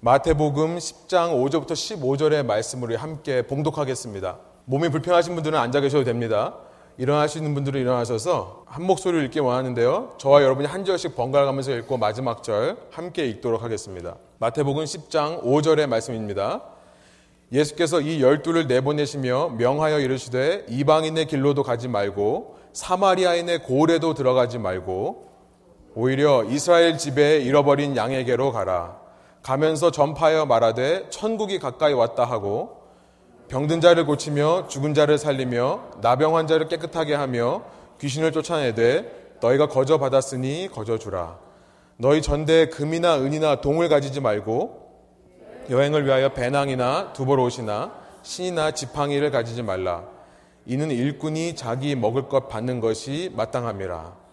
마태복음 10장 5절부터 15절의 말씀을 함께 봉독하겠습니다. 몸이 불편하신 분들은 앉아 계셔도 됩니다. 일어나시는 분들은 일어나셔서 한 목소리를 읽기 원하는데요. 저와 여러분이 한 절씩 번갈아 가면서 읽고 마지막 절 함께 읽도록 하겠습니다. 마태복음 10장 5절의 말씀입니다. 예수께서 이 열두를 내보내시며 명하여 이르시되 이방인의 길로도 가지 말고 사마리아인의 고래도 들어가지 말고 오히려 이스라엘 집에 잃어버린 양에게로 가라. 가면서 전파하여 말하되 천국이 가까이 왔다 하고 병든 자를 고치며 죽은 자를 살리며 나병 환자를 깨끗하게 하며 귀신을 쫓아내되 너희가 거저 받았으니 거저 주라. 너희 전대에 금이나 은이나 동을 가지지 말고 여행을 위하여 배낭이나 두벌 옷이나 신이나 지팡이를 가지지 말라. 이는 일꾼이 자기 먹을 것 받는 것이 마땅함이라.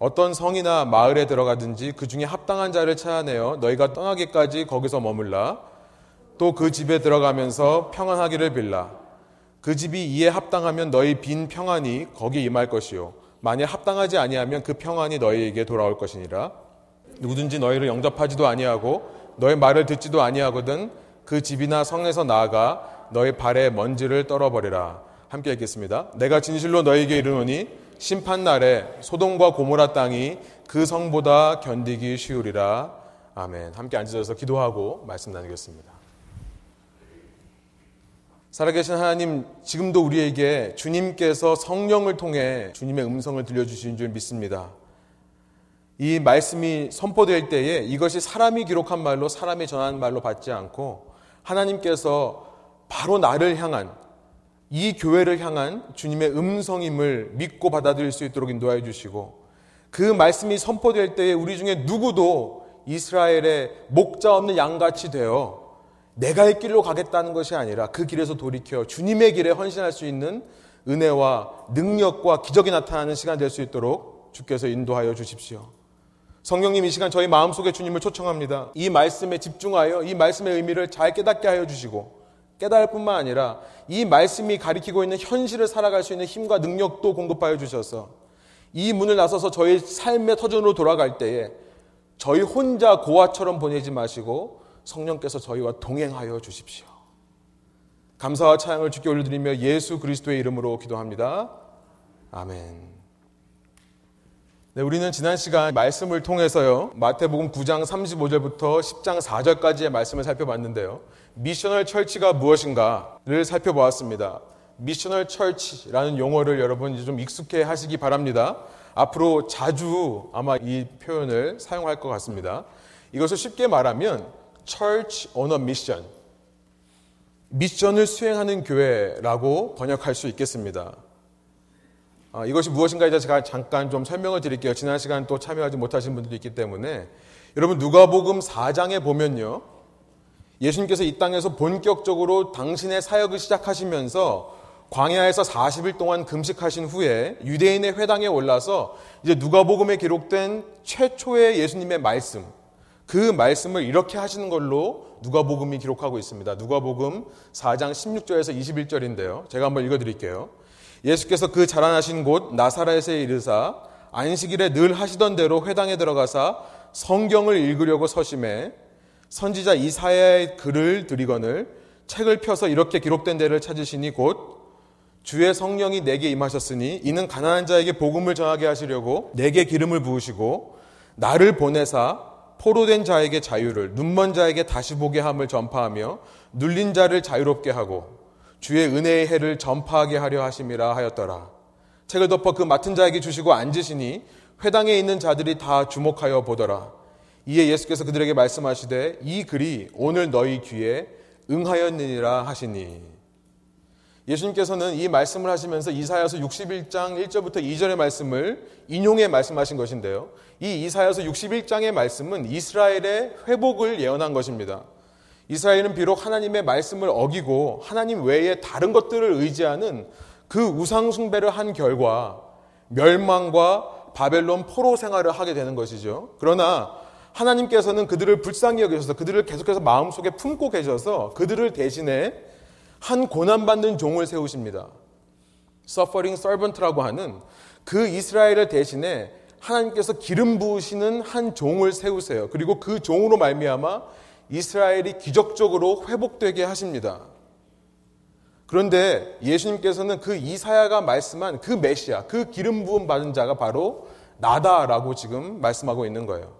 어떤 성이나 마을에 들어가든지 그 중에 합당한 자를 찾아내어 너희가 떠나기까지 거기서 머물라. 또 그 집에 들어가면서 평안하기를 빌라. 그 집이 이에 합당하면 너희 빈 평안이 거기 임할 것이요. 만일 합당하지 아니하면 그 평안이 너희에게 돌아올 것이니라. 누구든지 너희를 영접하지도 아니하고 너희 말을 듣지도 아니하거든 그 집이나 성에서 나아가 너희 발에 먼지를 떨어버리라. 함께 읽겠습니다. 내가 진실로 너희에게 이르노니 심판 날에 소돔과 고모라 땅이 그 성보다 견디기 쉬우리라. 아멘. 함께 앉으셔서 기도하고 말씀 나누겠습니다. 살아계신 하나님, 지금도 우리에게 주님께서 성령을 통해 주님의 음성을 들려주신 줄 믿습니다. 이 말씀이 선포될 때에 이것이 사람이 기록한 말로 사람이 전한 말로 받지 않고 하나님께서 바로 나를 향한 이 교회를 향한 주님의 음성임을 믿고 받아들일 수 있도록 인도하여 주시고 그 말씀이 선포될 때에 우리 중에 누구도 이스라엘의 목자 없는 양같이 되어 내가 의 길로 가겠다는 것이 아니라 그 길에서 돌이켜 주님의 길에 헌신할 수 있는 은혜와 능력과 기적이 나타나는 시간 될 수 있도록 주께서 인도하여 주십시오. 성령님 이 시간 저희 마음속에 주님을 초청합니다. 이 말씀에 집중하여 이 말씀의 의미를 잘 깨닫게 하여 주시고 깨달을 뿐만 아니라 이 말씀이 가리키고 있는 현실을 살아갈 수 있는 힘과 능력도 공급하여 주셔서 이 문을 나서서 저희 삶의 터전으로 돌아갈 때에 저희 혼자 고아처럼 보내지 마시고 성령께서 저희와 동행하여 주십시오. 감사와 찬양을 주께 올려드리며 예수 그리스도의 이름으로 기도합니다. 아멘. 네, 우리는 지난 시간 말씀을 통해서요, 마태복음 9장 35절부터 10장 4절까지의 말씀을 살펴봤는데요. 미셔널 철치가 무엇인가를 살펴보았습니다. 미셔널 철치라는 용어를 여러분 이제 좀 익숙해 하시기 바랍니다. 앞으로 자주 아마 이 표현을 사용할 것 같습니다. 이것을 쉽게 말하면 Church on a Mission. 미션을 수행하는 교회라고 번역할 수 있겠습니다. 아, 이것이 무엇인가 이제 제가 잠깐 좀 설명을 드릴게요. 지난 시간 또 참여하지 못하신 분들이 있기 때문에 여러분 누가복음 4장에 보면요. 예수님께서 이 땅에서 본격적으로 당신의 사역을 시작하시면서 광야에서 40일 동안 금식하신 후에 유대인의 회당에 올라서 이제 누가복음에 기록된 최초의 예수님의 말씀 그 말씀을 이렇게 하시는 걸로 누가복음이 기록하고 있습니다. 누가복음 4장 16절에서 21절인데요. 제가 한번 읽어 드릴게요. 예수께서 그 자라나신 곳 나사렛에 이르사 안식일에 늘 하시던 대로 회당에 들어가사 성경을 읽으려고 서심해 선지자 이사야의 글을 드리거늘 책을 펴서 이렇게 기록된 데를 찾으시니 곧 주의 성령이 내게 임하셨으니 이는 가난한 자에게 복음을 전하게 하시려고 내게 기름을 부으시고 나를 보내사 포로된 자에게 자유를, 눈먼 자에게 다시 보게 함을 전파하며 눌린 자를 자유롭게 하고 주의 은혜의 해를 전파하게 하려 하심이라 하였더라. 책을 덮어 그 맡은 자에게 주시고 앉으시니 회당에 있는 자들이 다 주목하여 보더라. 이에 예수께서 그들에게 말씀하시되 이 글이 오늘 너희 귀에 응하였느니라 하시니 예수님께서는 이 말씀을 하시면서 이사야서 61장 1절부터 2절의 말씀을 인용해 말씀하신 것인데요. 이 이사야서 61장의 말씀은 이스라엘의 회복을 예언한 것입니다. 이스라엘은 비록 하나님의 말씀을 어기고 하나님 외에 다른 것들을 의지하는 그 우상 숭배를 한 결과 멸망과 바벨론 포로 생활을 하게 되는 것이죠. 그러나 하나님께서는 그들을 불쌍히 여기셔서 그들을 계속해서 마음속에 품고 계셔서 그들을 대신에 한 고난받는 종을 세우십니다. suffering servant라고 하는 그 이스라엘을 대신에 하나님께서 기름 부으시는 한 종을 세우세요. 그리고 그 종으로 말미암아 이스라엘이 기적적으로 회복되게 하십니다. 그런데 예수님께서는 그 이사야가 말씀한 그 메시아, 그 기름 부음 받은 자가 바로 나다라고 지금 말씀하고 있는 거예요.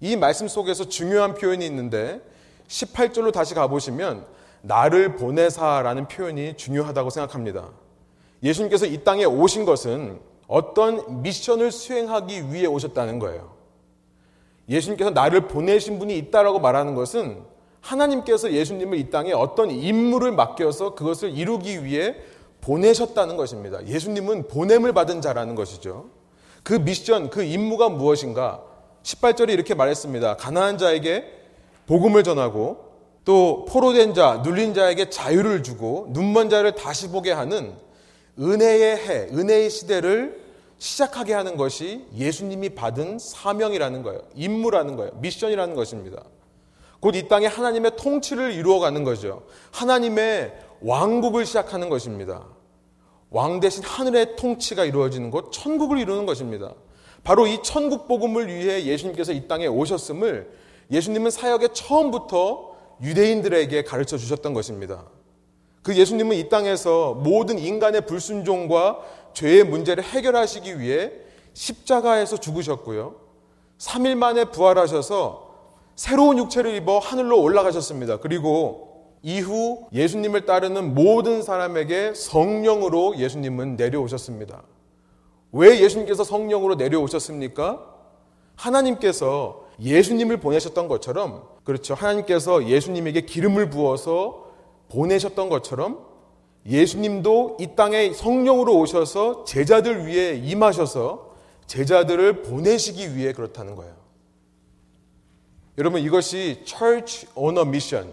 이 말씀 속에서 중요한 표현이 있는데 18절로 다시 가보시면 나를 보내사라는 표현이 중요하다고 생각합니다. 예수님께서 이 땅에 오신 것은 어떤 미션을 수행하기 위해 오셨다는 거예요. 예수님께서 나를 보내신 분이 있다라고 말하는 것은 하나님께서 예수님을 이 땅에 어떤 임무를 맡겨서 그것을 이루기 위해 보내셨다는 것입니다. 예수님은 보냄을 받은 자라는 것이죠. 그 미션, 그 임무가 무엇인가? 18절에 이렇게 말했습니다. 가난한 자에게 복음을 전하고 또 포로된 자, 눌린 자에게 자유를 주고 눈먼 자를 다시 보게 하는 은혜의 해, 은혜의 시대를 시작하게 하는 것이 예수님이 받은 사명이라는 거예요. 임무라는 거예요. 미션이라는 것입니다. 곧 이 땅에 하나님의 통치를 이루어가는 거죠. 하나님의 왕국을 시작하는 것입니다. 왕 대신 하늘의 통치가 이루어지는 곳, 천국을 이루는 것입니다. 바로 이 천국 복음을 위해 예수님께서 이 땅에 오셨음을 예수님은 사역의 처음부터 유대인들에게 가르쳐 주셨던 것입니다. 그 예수님은 이 땅에서 모든 인간의 불순종과 죄의 문제를 해결하시기 위해 십자가에서 죽으셨고요. 3일 만에 부활하셔서 새로운 육체를 입어 하늘로 올라가셨습니다. 그리고 이후 예수님을 따르는 모든 사람에게 성령으로 예수님은 내려오셨습니다. 왜 예수님께서 성령으로 내려오셨습니까? 하나님께서 예수님을 보내셨던 것처럼, 그렇죠. 하나님께서 예수님에게 기름을 부어서 보내셨던 것처럼 예수님도 이 땅에 성령으로 오셔서 제자들 위해 임하셔서 제자들을 보내시기 위해 그렇다는 거예요. 여러분 이것이 Church on a Mission,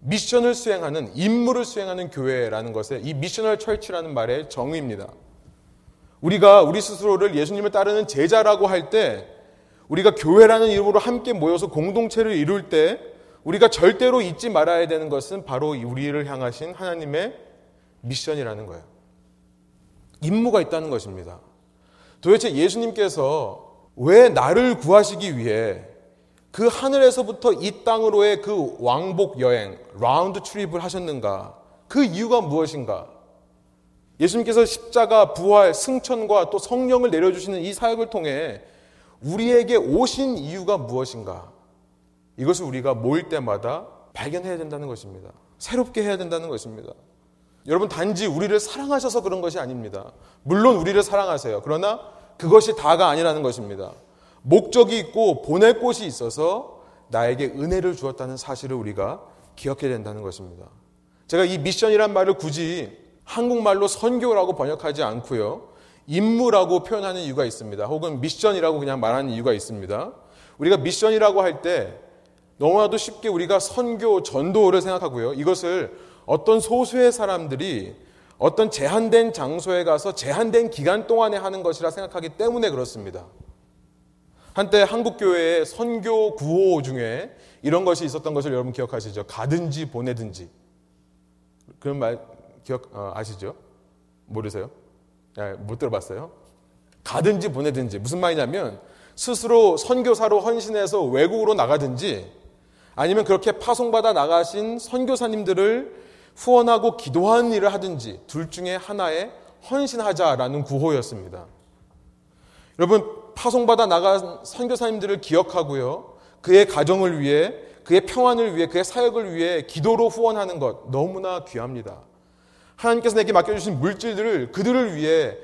미션을 수행하는 임무를 수행하는 교회라는 것의 이 미셔널 철치라는 말의 정의입니다. 우리가 우리 스스로를 예수님을 따르는 제자라고 할 때 우리가 교회라는 이름으로 함께 모여서 공동체를 이룰 때 우리가 절대로 잊지 말아야 되는 것은 바로 우리를 향하신 하나님의 미션이라는 거예요. 임무가 있다는 것입니다. 도대체 예수님께서 왜 나를 구하시기 위해 그 하늘에서부터 이 땅으로의 그 왕복 여행, 라운드 트립을 하셨는가? 그 이유가 무엇인가? 예수님께서 십자가, 부활, 승천과 또 성령을 내려주시는 이 사역을 통해 우리에게 오신 이유가 무엇인가? 이것을 우리가 모일 때마다 발견해야 된다는 것입니다. 새롭게 해야 된다는 것입니다. 여러분, 단지 우리를 사랑하셔서 그런 것이 아닙니다. 물론 우리를 사랑하세요. 그러나 그것이 다가 아니라는 것입니다. 목적이 있고 보낼 곳이 있어서 나에게 은혜를 주었다는 사실을 우리가 기억해야 된다는 것입니다. 제가 이 미션이란 말을 굳이 한국말로 선교라고 번역하지 않고요. 임무라고 표현하는 이유가 있습니다. 혹은 미션이라고 그냥 말하는 이유가 있습니다. 우리가 미션이라고 할 때 너무나도 쉽게 우리가 선교, 전도를 생각하고요. 이것을 어떤 소수의 사람들이 어떤 제한된 장소에 가서 제한된 기간 동안에 하는 것이라 생각하기 때문에 그렇습니다. 한때 한국교회의 선교 구호 중에 이런 것이 있었던 것을 여러분 기억하시죠? 가든지 보내든지. 그런 말 기억 어, 아시죠? 모르세요? 아, 못 들어봤어요? 가든지 보내든지 무슨 말이냐면 스스로 선교사로 헌신해서 외국으로 나가든지 아니면 그렇게 파송받아 나가신 선교사님들을 후원하고 기도하는 일을 하든지 둘 중에 하나에 헌신하자라는 구호였습니다. 여러분 파송받아 나간 선교사님들을 기억하고요. 그의 가정을 위해 그의 평안을 위해 그의 사역을 위해 기도로 후원하는 것 너무나 귀합니다. 하나님께서 내게 맡겨주신 물질들을 그들을 위해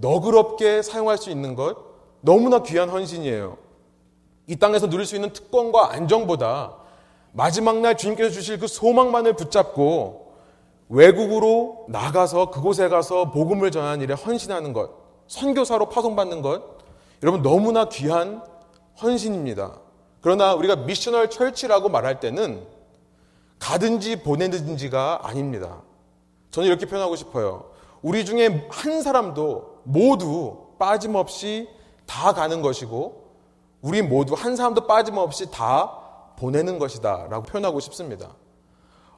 너그럽게 사용할 수 있는 것 너무나 귀한 헌신이에요. 이 땅에서 누릴 수 있는 특권과 안정보다 마지막 날 주님께서 주실 그 소망만을 붙잡고 외국으로 나가서 그곳에 가서 복음을 전하는 일에 헌신하는 것, 선교사로 파송받는 것, 여러분 너무나 귀한 헌신입니다. 그러나 우리가 미셔널 철치라고 말할 때는 가든지 보내든지가 아닙니다. 저는 이렇게 표현하고 싶어요. 우리 중에 한 사람도 모두 빠짐없이 다 가는 것이고 우리 모두 한 사람도 빠짐없이 다 보내는 것이다 라고 표현하고 싶습니다.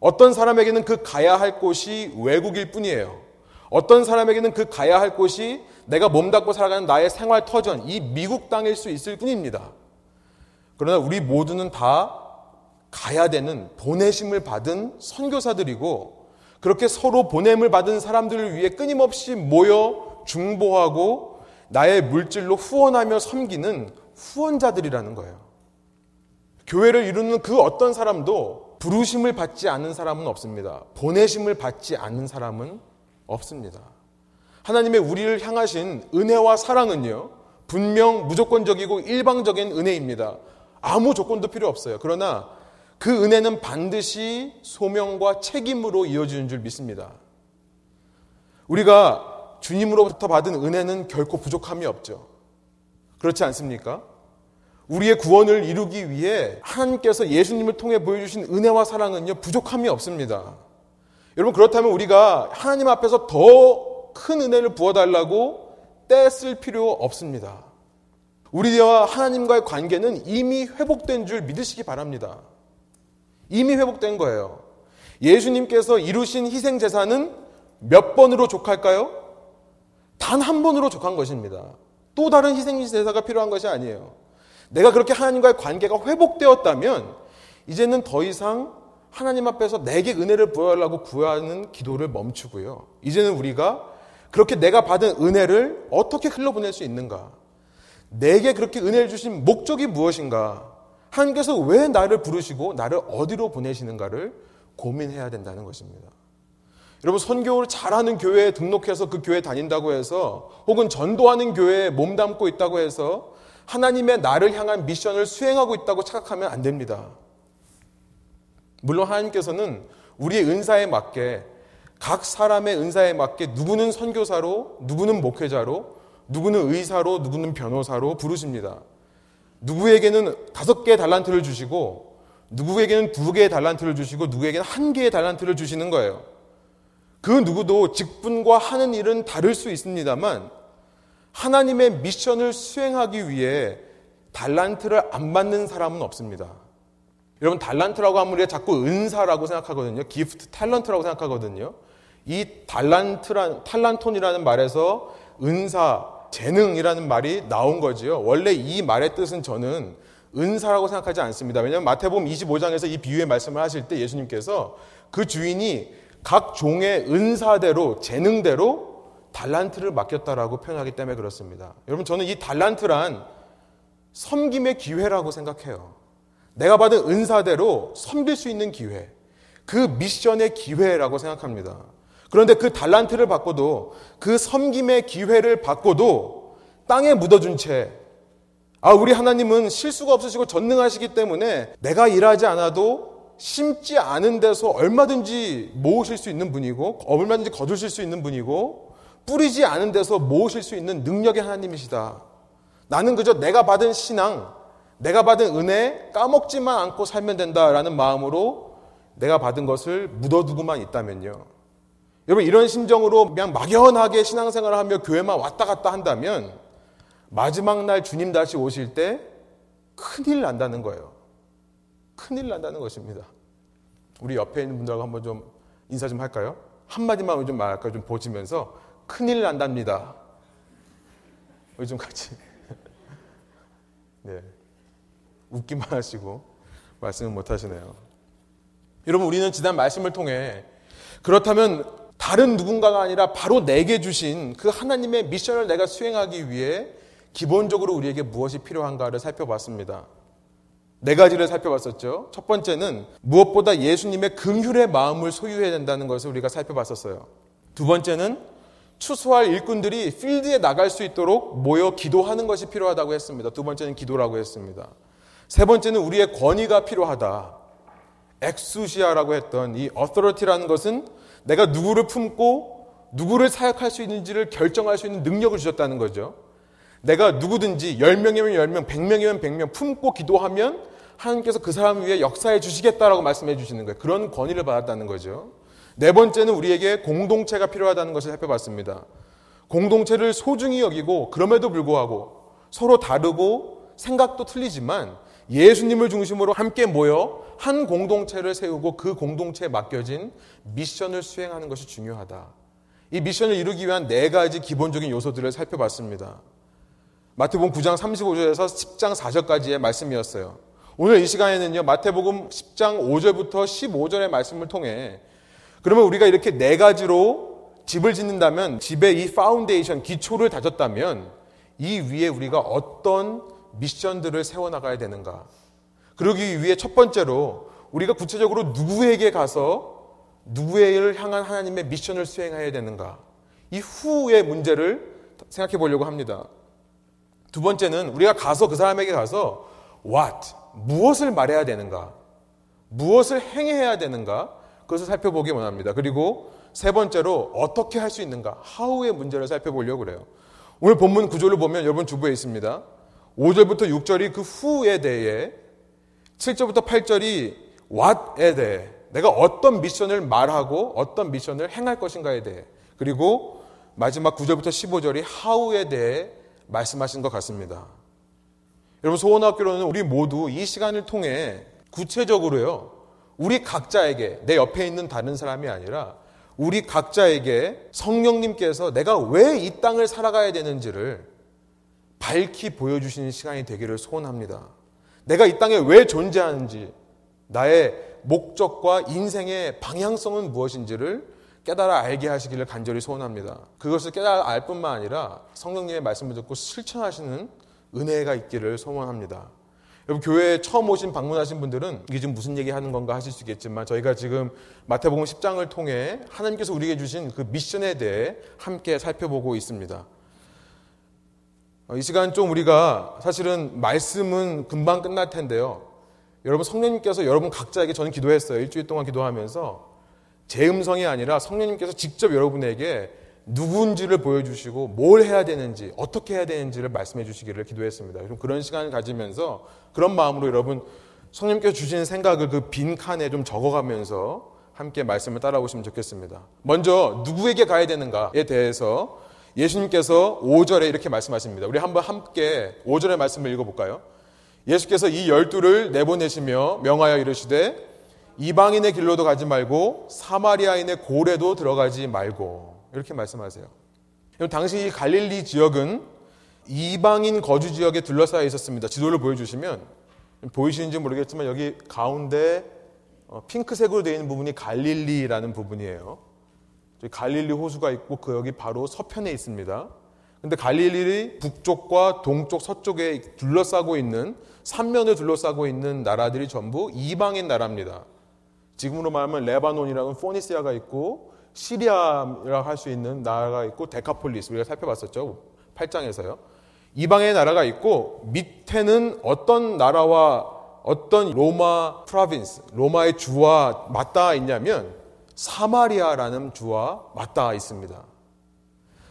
어떤 사람에게는 그 가야 할 곳이 외국일 뿐이에요. 어떤 사람에게는 그 가야 할 곳이 내가 몸담고 살아가는 나의 생활 터전, 이 미국 땅일 수 있을 뿐입니다. 그러나 우리 모두는 다 가야 되는 보내심을 받은 선교사들이고 그렇게 서로 보냄을 받은 사람들을 위해 끊임없이 모여 중보하고 나의 물질로 후원하며 섬기는 후원자들이라는 거예요. 교회를 이루는 그 어떤 사람도 부르심을 받지 않는 사람은 없습니다. 보내심을 받지 않는 사람은 없습니다. 하나님의 우리를 향하신 은혜와 사랑은요, 분명 무조건적이고 일방적인 은혜입니다. 아무 조건도 필요 없어요. 그러나 그 은혜는 반드시 소명과 책임으로 이어지는 줄 믿습니다. 우리가 주님으로부터 받은 은혜는 결코 부족함이 없죠. 그렇지 않습니까? 우리의 구원을 이루기 위해 하나님께서 예수님을 통해 보여주신 은혜와 사랑은요, 부족함이 없습니다. 여러분, 그렇다면 우리가 하나님 앞에서 더 큰 은혜를 부어달라고 떼쓸 필요 없습니다. 우리와 하나님과의 관계는 이미 회복된 줄 믿으시기 바랍니다. 이미 회복된 거예요. 예수님께서 이루신 희생 제사는 몇 번으로 족할까요? 단 한 번으로 족한 것입니다. 또 다른 희생 제사가 필요한 것이 아니에요. 내가 그렇게 하나님과의 관계가 회복되었다면 이제는 더 이상 하나님 앞에서 내게 은혜를 부여하려고 구하는 기도를 멈추고요. 이제는 우리가 그렇게 내가 받은 은혜를 어떻게 흘러보낼 수 있는가? 내게 그렇게 은혜를 주신 목적이 무엇인가? 하나님께서 왜 나를 부르시고 나를 어디로 보내시는가를 고민해야 된다는 것입니다. 여러분 선교를 잘하는 교회에 등록해서 그 교회 에 다닌다고 해서 혹은 전도하는 교회에 몸담고 있다고 해서 하나님의 나를 향한 미션을 수행하고 있다고 착각하면 안 됩니다. 물론 하나님께서는 우리의 은사에 맞게 각 사람의 은사에 맞게 누구는 선교사로, 누구는 목회자로, 누구는 의사로, 누구는 변호사로 부르십니다. 누구에게는 다섯 개의 달란트를 주시고 누구에게는 두 개의 달란트를 주시고 누구에게는 한 개의 달란트를 주시는 거예요. 그 누구도 직분과 하는 일은 다를 수 있습니다만 하나님의 미션을 수행하기 위해 달란트를 안 받는 사람은 없습니다. 여러분 달란트라고 하면 우리가 자꾸 은사라고 생각하거든요. 기프트, 탤런트라고 생각하거든요. 이 달란트란 탈란톤이라는 말에서 은사, 재능이라는 말이 나온 거지요. 원래 이 말의 뜻은 저는 은사라고 생각하지 않습니다. 왜냐하면 마태복음 25장에서 이 비유의 말씀을 하실 때 예수님께서 그 주인이 각 종의 은사대로 재능대로 달란트를 맡겼다라고 표현하기 때문에 그렇습니다. 여러분 저는 이 달란트란 섬김의 기회라고 생각해요. 내가 받은 은사대로 섬길 수 있는 기회, 그 미션의 기회라고 생각합니다. 그런데 그 달란트를 받고도 그 섬김의 기회를 받고도 땅에 묻어준 채 아, 우리 하나님은 실수가 없으시고 전능하시기 때문에 내가 일하지 않아도 심지 않은 데서 얼마든지 모으실 수 있는 분이고 얼마든지 거두실 수 있는 분이고 뿌리지 않은 데서 모으실 수 있는 능력의 하나님이시다. 나는 그저 내가 받은 신앙, 내가 받은 은혜 까먹지만 않고 살면 된다라는 마음으로 내가 받은 것을 묻어두고만 있다면요. 여러분 이런 심정으로 그냥 막연하게 신앙생활을 하며 교회만 왔다 갔다 한다면 마지막 날 주님 다시 오실 때 큰일 난다는 거예요. 큰일 난다는 것입니다. 우리 옆에 있는 분들하고 한번 좀 인사 좀 할까요? 한마디만 좀 말할까요? 좀 보시면서 큰일 난답니다. 우리 좀 같이. 네. 웃기만 하시고 말씀을 못 하시네요. 여러분 우리는 지난 말씀을 통해 그렇다면 다른 누군가가 아니라 바로 내게 주신 그 하나님의 미션을 내가 수행하기 위해 기본적으로 우리에게 무엇이 필요한가를 살펴봤습니다. 네 가지를 살펴봤었죠. 첫 번째는 무엇보다 예수님의 긍휼의 마음을 소유해야 된다는 것을 우리가 살펴봤었어요. 두 번째는 추수할 일꾼들이 필드에 나갈 수 있도록 모여 기도하는 것이 필요하다고 했습니다. 두 번째는 기도라고 했습니다. 세 번째는 우리의 권위가 필요하다. 엑수시아라고 했던 이 authority라는 것은 내가 누구를 품고 누구를 사역할 수 있는지를 결정할 수 있는 능력을 주셨다는 거죠. 내가 누구든지 10명이면 10명, 100명이면 100명 품고 기도하면 하나님께서 그 사람을 위해 역사해 주시겠다라고 말씀해 주시는 거예요. 그런 권위를 받았다는 거죠. 네 번째는 우리에게 공동체가 필요하다는 것을 살펴봤습니다. 공동체를 소중히 여기고 그럼에도 불구하고 서로 다르고 생각도 틀리지만 예수님을 중심으로 함께 모여 한 공동체를 세우고 그 공동체에 맡겨진 미션을 수행하는 것이 중요하다. 이 미션을 이루기 위한 네 가지 기본적인 요소들을 살펴봤습니다. 마태복음 9장 35절에서 10장 4절까지의 말씀이었어요. 오늘 이 시간에는요, 마태복음 10장 5절부터 15절의 말씀을 통해 그러면 우리가 이렇게 네 가지로 집을 짓는다면 집의 이 파운데이션, 기초를 다졌다면 이 위에 우리가 어떤 미션들을 세워나가야 되는가. 그러기 위해 첫 번째로 우리가 구체적으로 누구에게 가서 누구를 향한 하나님의 미션을 수행해야 되는가. 이 후의 문제를 생각해 보려고 합니다. 두 번째는 우리가 가서 그 사람에게 가서 what, 무엇을 말해야 되는가, 무엇을 행해야 되는가, 그것을 살펴보기 원합니다. 그리고 세 번째로 어떻게 할 수 있는가, how의 문제를 살펴보려고 그래요. 오늘 본문 구조를 보면 여러분 주부에 있습니다. 5절부터 6절이 그 후에 대해 7절부터 8절이 what에 대해 내가 어떤 미션을 말하고 어떤 미션을 행할 것인가에 대해 그리고 마지막 9절부터 15절이 how에 대해 말씀하신 것 같습니다. 여러분 소원학교로는 우리 모두 이 시간을 통해 구체적으로요. 우리 각자에게 내 옆에 있는 다른 사람이 아니라 우리 각자에게 성령님께서 내가 왜 이 땅을 살아가야 되는지를 밝히 보여주시는 시간이 되기를 소원합니다. 내가 이 땅에 왜 존재하는지, 나의 목적과 인생의 방향성은 무엇인지를 깨달아 알게 하시기를 간절히 소원합니다. 그것을 깨달아 알 뿐만 아니라 성령님의 말씀을 듣고 실천하시는 은혜가 있기를 소원합니다. 여러분 교회에 처음 오신 방문하신 분들은 이게 지금 무슨 얘기 하는 건가 하실 수 있겠지만 저희가 지금 마태복음 10장을 통해 하나님께서 우리에게 주신 그 미션에 대해 함께 살펴보고 있습니다. 어, 이 시간 좀 우리가 사실은 말씀은 금방 끝날 텐데요. 여러분 성령님께서 여러분 각자에게 저는 기도했어요. 일주일 동안 기도하면서 제 음성이 아니라 성령님께서 직접 여러분에게 누군지를 보여주시고 뭘 해야 되는지 어떻게 해야 되는지를 말씀해 주시기를 기도했습니다. 그럼 그런 시간을 가지면서 그런 마음으로 여러분 성령님께서 주신 생각을 그 빈 칸에 좀 적어가면서 함께 말씀을 따라오시면 좋겠습니다. 먼저 누구에게 가야 되는가에 대해서 예수님께서 5절에 이렇게 말씀하십니다. 우리 한번 함께 5절의 말씀을 읽어볼까요? 예수께서 이 열두를 내보내시며 명하여 이르시되 이방인의 길로도 가지 말고 사마리아인의 고래도 들어가지 말고 이렇게 말씀하세요. 당시 이 갈릴리 지역은 이방인 거주 지역에 둘러싸여 있었습니다. 지도를 보여주시면 보이시는지 모르겠지만 여기 가운데 어, 핑크색으로 되어 있는 부분이 갈릴리라는 부분이에요. 갈릴리 호수가 있고 그 여기 바로 서편에 있습니다. 근데 갈릴리 북쪽과 동쪽 서쪽에 둘러싸고 있는 삼면을 둘러싸고 있는 나라들이 전부 이방인 나라입니다. 지금으로 말하면 레바논이라는 Phoenicia가 있고 시리아라고 할수 있는 나라가 있고 데카폴리스 우리가 살펴봤었죠. 8장에서요. 이방의 나라가 있고 밑에는 어떤 나라와 어떤 로마 province, 로마의 주와 맞닿아 있냐면 사마리아라는 주와 맞닿아 있습니다.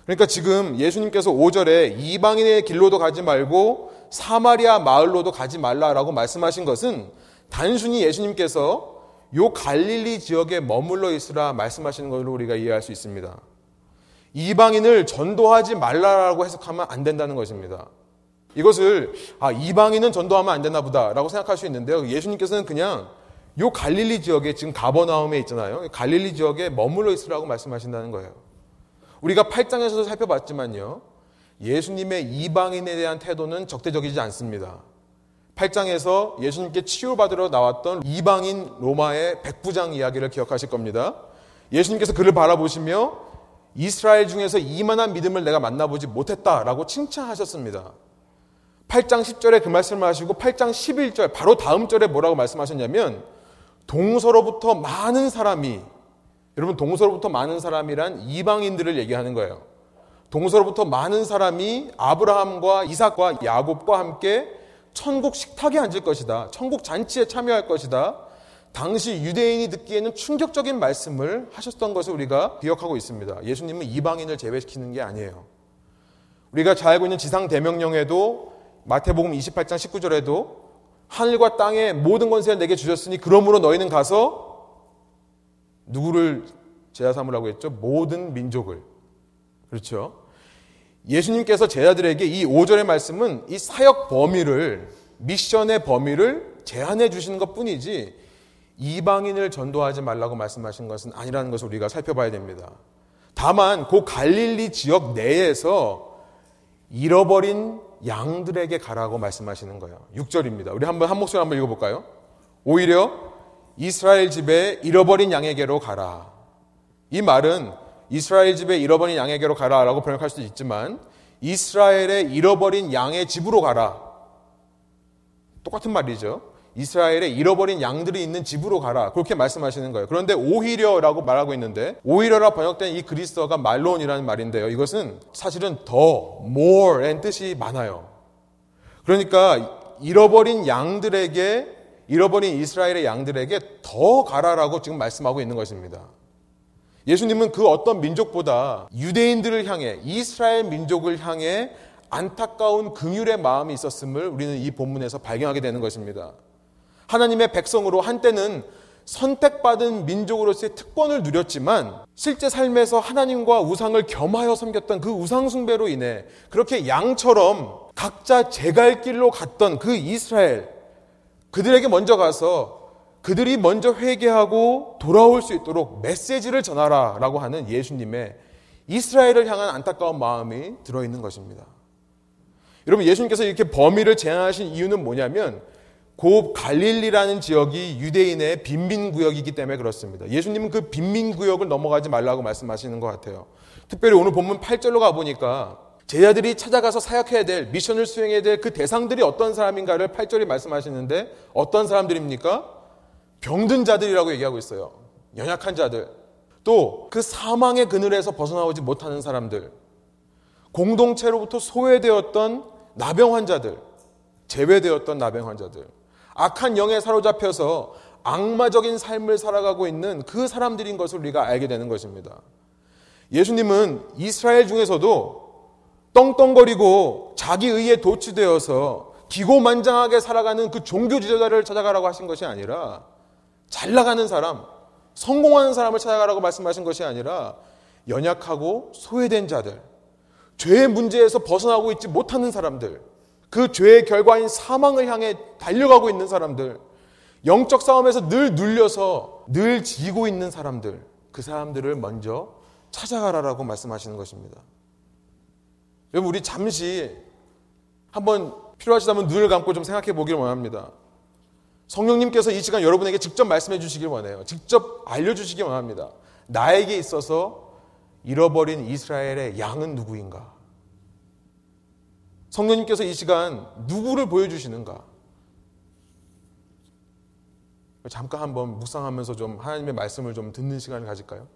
그러니까 지금 예수님께서 5절에 이방인의 길로도 가지 말고 사마리아 마을로도 가지 말라라고 말씀하신 것은 단순히 예수님께서 요 갈릴리 지역에 머물러 있으라 말씀하시는 걸로 우리가 이해할 수 있습니다. 이방인을 전도하지 말라라고 해석하면 안 된다는 것입니다. 이것을 아 이방인은 전도하면 안 되나 보다라고 생각할 수 있는데요. 예수님께서는 그냥 요 갈릴리 지역에 지금 가버나움에 있잖아요. 갈릴리 지역에 머물러 있으라고 말씀하신다는 거예요. 우리가 8장에서도 살펴봤지만요. 예수님의 이방인에 대한 태도는 적대적이지 않습니다. 8장에서 예수님께 치유받으러 나왔던 이방인 로마의 백부장 이야기를 기억하실 겁니다. 예수님께서 그를 바라보시며 이스라엘 중에서 이만한 믿음을 내가 만나보지 못했다라고 칭찬하셨습니다. 8장 10절에 그 말씀을 하시고 8장 11절 바로 다음 절에 뭐라고 말씀하셨냐면 동서로부터 많은 사람이 여러분 동서로부터 많은 사람이란 이방인들을 얘기하는 거예요. 동서로부터 많은 사람이 아브라함과 이삭과 야곱과 함께 천국 식탁에 앉을 것이다. 천국 잔치에 참여할 것이다. 당시 유대인이 듣기에는 충격적인 말씀을 하셨던 것을 우리가 기억하고 있습니다. 예수님은 이방인을 제외시키는 게 아니에요. 우리가 잘 알고 있는 지상 대명령에도 마태복음 28장 19절에도 하늘과 땅의 모든 권세를 내게 주셨으니 그러므로 너희는 가서 누구를 제자 삼으라고 했죠? 모든 민족을. 그렇죠? 예수님께서 제자들에게 이 5절의 말씀은 이 사역 범위를 미션의 범위를 제한해 주시는 것 뿐이지 이방인을 전도하지 말라고 말씀하신 것은 아니라는 것을 우리가 살펴봐야 됩니다. 다만 그 갈릴리 지역 내에서 잃어버린 양들에게 가라고 말씀하시는 거예요. 6절입니다. 우리 한번 한 목소리 한번 읽어볼까요? 오히려 이스라엘 집에 잃어버린 양에게로 가라. 이 말은 이스라엘 집에 잃어버린 양에게로 가라라고 번역할 수도 있지만 이스라엘의 잃어버린 양의 집으로 가라. 똑같은 말이죠. 이스라엘의 잃어버린 양들이 있는 집으로 가라. 그렇게 말씀하시는 거예요. 그런데 오히려라고 말하고 있는데 오히려라 번역된 이 그리스어가 말론이라는 말인데요. 이것은 사실은 더, more의 뜻이 많아요. 그러니까 잃어버린 양들에게 잃어버린 이스라엘의 양들에게 더 가라라고 지금 말씀하고 있는 것입니다. 예수님은 그 어떤 민족보다 유대인들을 향해 이스라엘 민족을 향해 안타까운 긍휼의 마음이 있었음을 우리는 이 본문에서 발견하게 되는 것입니다. 하나님의 백성으로 한때는 선택받은 민족으로서의 특권을 누렸지만 실제 삶에서 하나님과 우상을 겸하여 섬겼던 그 우상숭배로 인해 그렇게 양처럼 각자 제 갈 길로 갔던 그 이스라엘 그들에게 먼저 가서 그들이 먼저 회개하고 돌아올 수 있도록 메시지를 전하라 라고 하는 예수님의 이스라엘을 향한 안타까운 마음이 들어있는 것입니다. 여러분 예수님께서 이렇게 범위를 제한하신 이유는 뭐냐면 고 갈릴리라는 지역이 유대인의 빈민 구역이기 때문에 그렇습니다. 예수님은 그 빈민 구역을 넘어가지 말라고 말씀하시는 것 같아요. 특별히 오늘 본문 8절로 가 보니까 제자들이 찾아가서 사역해야 될 미션을 수행해야 될 그 대상들이 어떤 사람인가를 8절이 말씀하시는데 어떤 사람들입니까? 병든 자들이라고 얘기하고 있어요. 연약한 자들. 또 그 사망의 그늘에서 벗어나오지 못하는 사람들. 공동체로부터 소외되었던 나병 환자들. 제외되었던 나병 환자들. 악한 영에 사로잡혀서 악마적인 삶을 살아가고 있는 그 사람들인 것을 우리가 알게 되는 것입니다. 예수님은 이스라엘 중에서도 떵떵거리고 자기 의에 도취되어서 기고만장하게 살아가는 그 종교 지도자를 찾아가라고 하신 것이 아니라 잘 나가는 사람, 성공하는 사람을 찾아가라고 말씀하신 것이 아니라 연약하고 소외된 자들, 죄의 문제에서 벗어나고 있지 못하는 사람들, 그 죄의 결과인 사망을 향해 달려가고 있는 사람들, 영적 싸움에서 늘 눌려서 늘 지고 있는 사람들, 그 사람들을 먼저 찾아가라라고 말씀하시는 것입니다. 여러분, 우리 잠시 한번 필요하시다면 눈을 감고 좀 생각해 보기를 원합니다. 성령님께서 이 시간 여러분에게 직접 말씀해 주시길 원해요. 직접 알려주시기 원합니다. 나에게 있어서 잃어버린 이스라엘의 양은 누구인가? 성령님께서 이 시간 누구를 보여주시는가? 잠깐 한번 묵상하면서 좀 하나님의 말씀을 좀 듣는 시간을 가질까요?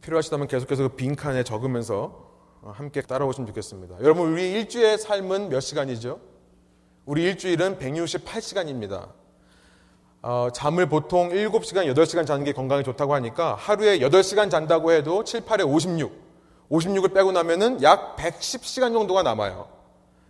필요하시다면 계속해서 그 빈칸에 적으면서 함께 따라오시면 좋겠습니다. 여러분, 우리 일주의 삶은 몇 시간이죠? 우리 일주일은 168시간입니다. 어, 잠을 보통 7시간, 8시간 자는 게 건강에 좋다고 하니까 하루에 8시간 잔다고 해도 7, 8에 56. 56을 빼고 나면은 약 110시간 정도가 남아요.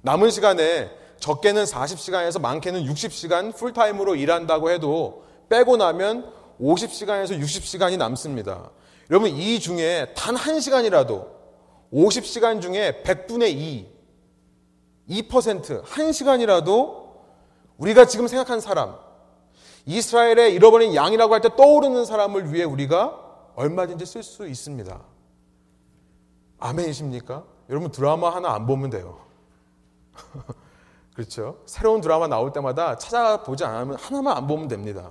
남은 시간에 적게는 40시간에서 많게는 60시간 풀타임으로 일한다고 해도 빼고 나면 50시간에서 60시간이 남습니다. 여러분, 이 중에 단 한 시간이라도 50시간 중에 100분의 2, 2%, 1시간이라도 우리가 지금 생각한 사람, 이스라엘의 잃어버린 양이라고 할 때 떠오르는 사람을 위해 우리가 얼마든지 쓸 수 있습니다. 아멘이십니까? 여러분 드라마 하나 안 보면 돼요. 그렇죠? 새로운 드라마 나올 때마다 찾아보지 않으면 하나만 안 보면 됩니다.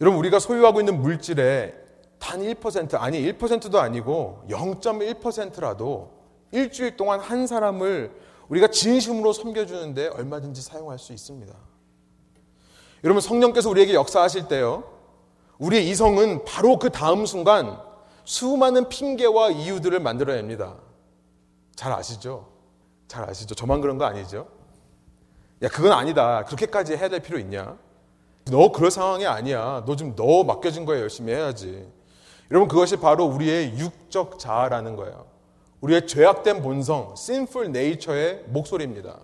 여러분 우리가 소유하고 있는 물질에 단 1% 아니 1%도 아니고 0.1%라도 일주일 동안 한 사람을 우리가 진심으로 섬겨주는데 얼마든지 사용할 수 있습니다. 여러분 성령께서 우리에게 역사하실 때요. 우리의 이성은 바로 그 다음 순간 수많은 핑계와 이유들을 만들어냅니다. 잘 아시죠? 잘 아시죠? 저만 그런 거 아니죠? 야, 그건 아니다. 그렇게까지 해야 될 필요 있냐? 너 그럴 상황이 아니야. 너 지금 너 맡겨진 거에 열심히 해야지. 여러분 그것이 바로 우리의 육적 자아라는 거예요. 우리의 죄악된 본성, sinful nature의 목소리입니다.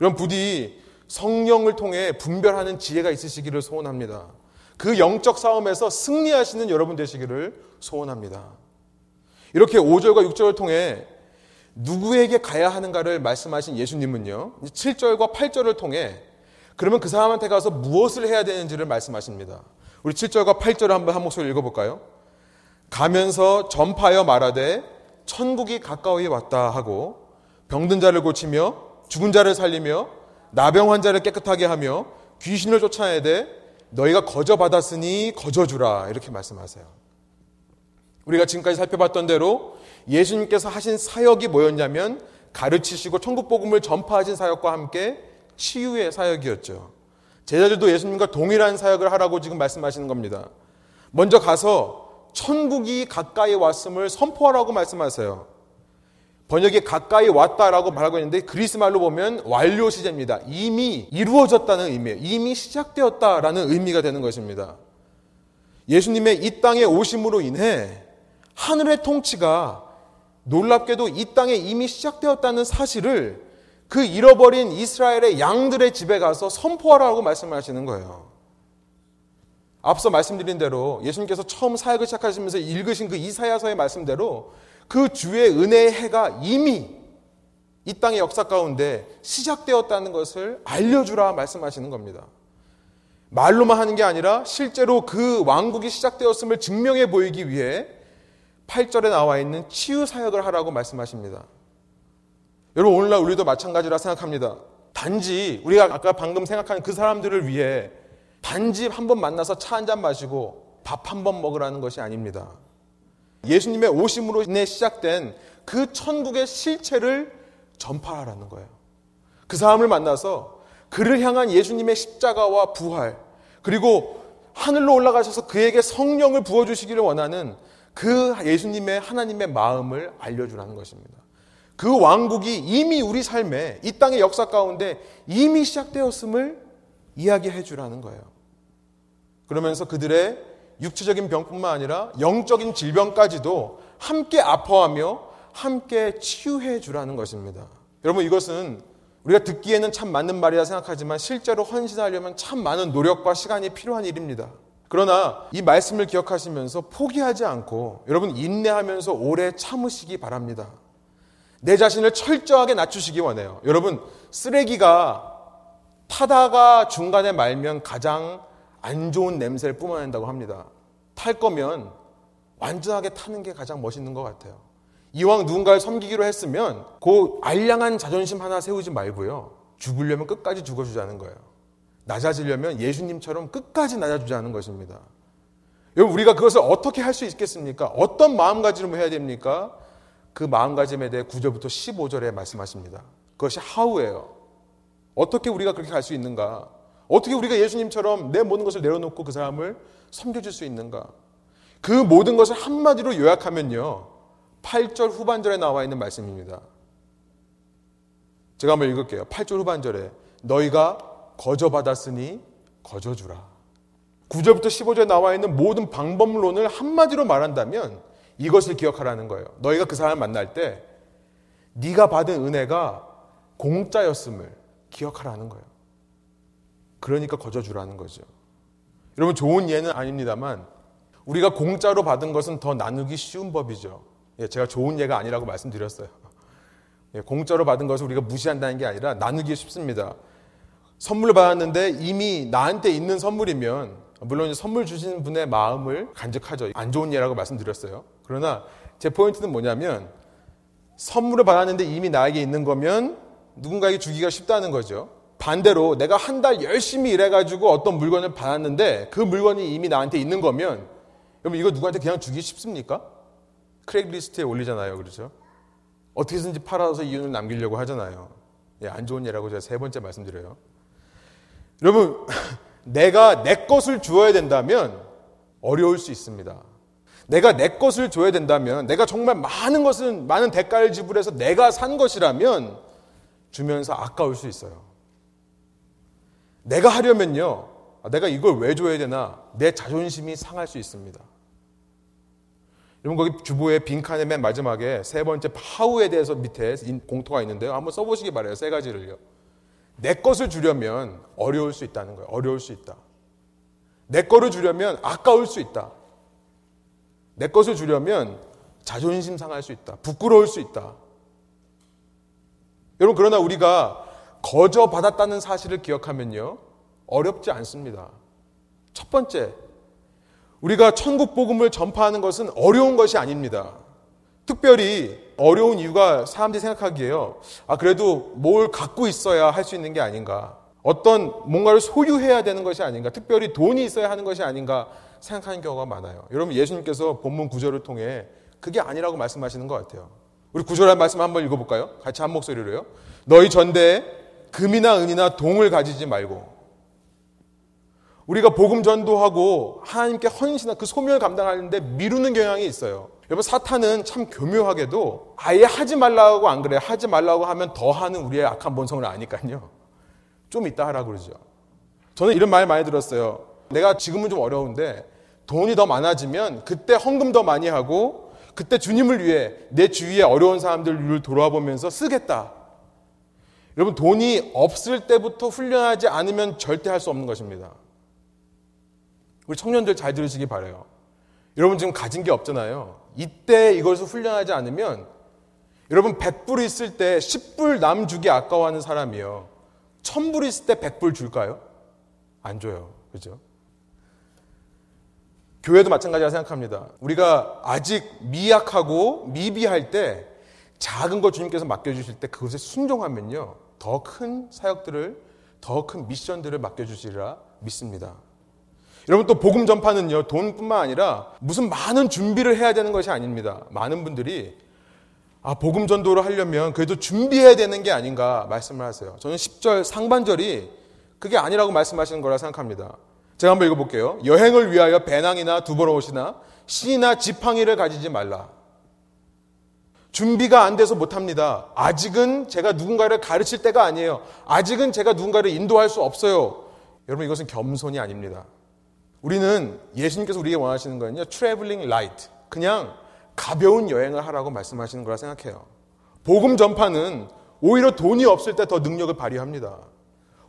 여러분 부디 성령을 통해 분별하는 지혜가 있으시기를 소원합니다. 그 영적 싸움에서 승리하시는 여러분 되시기를 소원합니다. 이렇게 5절과 6절을 통해 누구에게 가야 하는가를 말씀하신 예수님은요. 7절과 8절을 통해 그러면 그 사람한테 가서 무엇을 해야 되는지를 말씀하십니다. 우리 7절과 8절을 한번 한 목소리 읽어볼까요? 가면서 전파하여 말하되 천국이 가까이 왔다 하고 병든 자를 고치며 죽은 자를 살리며 나병 환자를 깨끗하게 하며 귀신을 쫓아내되 너희가 거저 받았으니 거저 주라 이렇게 말씀하세요. 우리가 지금까지 살펴봤던 대로 예수님께서 하신 사역이 뭐였냐면 가르치시고 천국 복음을 전파하신 사역과 함께 치유의 사역이었죠. 제자들도 예수님과 동일한 사역을 하라고 지금 말씀하시는 겁니다. 먼저 가서 천국이 가까이 왔음을 선포하라고 말씀하세요. 번역에 가까이 왔다라고 말하고 있는데 그리스 말로 보면 완료 시제입니다. 이미 이루어졌다는 의미예요. 이미 시작되었다라는 의미가 되는 것입니다. 예수님의 이 땅에 오심으로 인해 하늘의 통치가 놀랍게도 이 땅에 이미 시작되었다는 사실을 그 잃어버린 이스라엘의 양들의 집에 가서 선포하라고 말씀하시는 거예요. 앞서 말씀드린 대로 예수님께서 처음 사역을 시작하시면서 읽으신 그 이사야서의 말씀대로 그 주의 은혜의 해가 이미 이 땅의 역사 가운데 시작되었다는 것을 알려주라 말씀하시는 겁니다. 말로만 하는 게 아니라 실제로 그 왕국이 시작되었음을 증명해 보이기 위해 8절에 나와 있는 치유 사역을 하라고 말씀하십니다. 여러분, 오늘날 우리도 마찬가지라 생각합니다. 단지 우리가 아까 방금 생각한 그 사람들을 위해 단지 한 번 만나서 차 한 잔 마시고 밥 한 번 먹으라는 것이 아닙니다. 예수님의 오심으로 인해 시작된 그 천국의 실체를 전파하라는 거예요. 그 사람을 만나서 그를 향한 예수님의 십자가와 부활, 그리고 하늘로 올라가셔서 그에게 성령을 부어주시기를 원하는 그 예수님의 하나님의 마음을 알려주라는 것입니다. 그 왕국이 이미 우리 삶에 이 땅의 역사 가운데 이미 시작되었음을 이야기해 주라는 거예요. 그러면서 그들의 육체적인 병뿐만 아니라 영적인 질병까지도 함께 아파하며 함께 치유해 주라는 것입니다. 여러분 이것은 우리가 듣기에는 참 맞는 말이라 생각하지만 실제로 헌신하려면 참 많은 노력과 시간이 필요한 일입니다. 그러나 이 말씀을 기억하시면서 포기하지 않고 여러분 인내하면서 오래 참으시기 바랍니다. 내 자신을 철저하게 낮추시기 원해요. 여러분 쓰레기가 타다가 중간에 말면 가장 안 좋은 냄새를 뿜어낸다고 합니다. 탈 거면 완전하게 타는 게 가장 멋있는 것 같아요. 이왕 누군가를 섬기기로 했으면 그 알량한 자존심 하나 세우지 말고요. 죽으려면 끝까지 죽어주자는 거예요. 낮아지려면 예수님처럼 끝까지 낮아주자는 것입니다. 여러분, 우리가 그것을 어떻게 할 수 있겠습니까? 어떤 마음가짐을 해야 됩니까? 그 마음가짐에 대해 9절부터 15절에 말씀하십니다. 그것이 하우예요. 어떻게 우리가 그렇게 갈 수 있는가? 어떻게 우리가 예수님처럼 내 모든 것을 내려놓고 그 사람을 섬겨줄 수 있는가? 그 모든 것을 한마디로 요약하면요. 8절 후반절에 나와 있는 말씀입니다. 제가 한번 읽을게요. 8절 후반절에 너희가 거저 받았으니 거저 주라. 9절부터 15절에 나와 있는 모든 방법론을 한마디로 말한다면 이것을 기억하라는 거예요. 너희가 그 사람을 만날 때 네가 받은 은혜가 공짜였음을 기억하라는 거예요. 그러니까 거저 주라는 거죠. 여러분 좋은 예는 아닙니다만 우리가 공짜로 받은 것은 더 나누기 쉬운 법이죠. 예, 제가 좋은 예가 아니라고 말씀드렸어요. 예, 공짜로 받은 것을 우리가 무시한다는 게 아니라 나누기 쉽습니다. 선물을 받았는데 이미 나한테 있는 선물이면 물론 선물 주시는 분의 마음을 간직하죠. 안 좋은 예라고 말씀드렸어요. 그러나 제 포인트는 뭐냐면 선물을 받았는데 이미 나에게 있는 거면 누군가에게 주기가 쉽다는 거죠. 반대로 내가 한 달 열심히 일해가지고 어떤 물건을 받았는데 그 물건이 이미 나한테 있는 거면 여러분 이거 누구한테 그냥 주기 쉽습니까? Craigslist에 올리잖아요. 그렇죠? 어떻게든지 팔아서 이윤을 남기려고 하잖아요. 예, 안 좋은 예라고 제가 세 번째 말씀드려요. 여러분, 내가 내 것을 주어야 된다면 어려울 수 있습니다. 내가 내 것을 줘야 된다면, 내가 정말 많은 것을, 많은 대가를 지불해서 내가 산 것이라면 주면서 아까울 수 있어요. 내가 하려면요, 아, 내가 이걸 왜 줘야 되나, 내 자존심이 상할 수 있습니다. 여러분, 거기 주보의 빈칸의 맨 마지막에 세 번째 파우에 대해서 밑에 공토가 있는데요. 한번 써보시기 바래요. 세 가지를요. 내 것을 주려면 어려울 수 있다는 거예요. 어려울 수 있다. 내 거를 주려면 아까울 수 있다. 내 것을 주려면 자존심 상할 수 있다. 부끄러울 수 있다. 여러분, 그러나 우리가 거저 받았다는 사실을 기억하면요. 어렵지 않습니다. 첫 번째, 우리가 천국 복음을 전파하는 것은 어려운 것이 아닙니다. 특별히 어려운 이유가 사람들이 생각하기에요. 아, 그래도 뭘 갖고 있어야 할 수 있는 게 아닌가. 어떤 뭔가를 소유해야 되는 것이 아닌가. 특별히 돈이 있어야 하는 것이 아닌가 생각하는 경우가 많아요. 여러분, 예수님께서 본문 구절을 통해 그게 아니라고 말씀하시는 것 같아요. 우리 구절 한 말씀 한번 읽어볼까요? 같이 한 목소리로요. 너희 전대에 금이나 은이나 동을 가지지 말고 우리가 복음 전도하고 하나님께 헌신한 그 소명을 감당하는데 미루는 경향이 있어요. 여러분 사탄은 참 교묘하게도 아예 하지 말라고 안 그래. 하지 말라고 하면 더 하는 우리의 악한 본성을 아니까요. 좀 이따 하라고 그러죠. 저는 이런 말 많이 들었어요. 내가 지금은 좀 어려운데 돈이 더 많아지면 그때 헌금 더 많이 하고 그때 주님을 위해 내 주위에 어려운 사람들을 돌아보면서 쓰겠다. 여러분 돈이 없을 때부터 훈련하지 않으면 절대 할 수 없는 것입니다. 우리 청년들 잘 들으시기 바래요. 여러분 지금 가진 게 없잖아요. 이때 이것을 훈련하지 않으면 여러분 100불 있을 때 10불 남 주기 아까워하는 사람이요. 1000불 있을 때 100불 줄까요? 안 줘요. 그죠? 교회도 마찬가지라 생각합니다. 우리가 아직 미약하고 미비할 때 작은 걸 주님께서 맡겨주실 때 그것에 순종하면요. 더 큰 사역들을, 더 큰 미션들을 맡겨주시리라 믿습니다. 여러분 또 복음 전파는요 돈뿐만 아니라 무슨 많은 준비를 해야 되는 것이 아닙니다. 많은 분들이 아 복음 전도를 하려면 그래도 준비해야 되는 게 아닌가 말씀을 하세요. 저는 10절 상반절이 그게 아니라고 말씀하시는 거라 생각합니다. 제가 한번 읽어볼게요. 여행을 위하여 배낭이나 두벌옷이나 신이나 지팡이를 가지지 말라. 준비가 안 돼서 못합니다. 아직은 제가 누군가를 가르칠 때가 아니에요. 아직은 제가 누군가를 인도할 수 없어요. 여러분 이것은 겸손이 아닙니다. 우리는 예수님께서 우리에게 원하시는 거는요, traveling light. 그냥 가벼운 여행을 하라고 말씀하시는 거라 생각해요. 복음 전파는 오히려 돈이 없을 때 더 능력을 발휘합니다.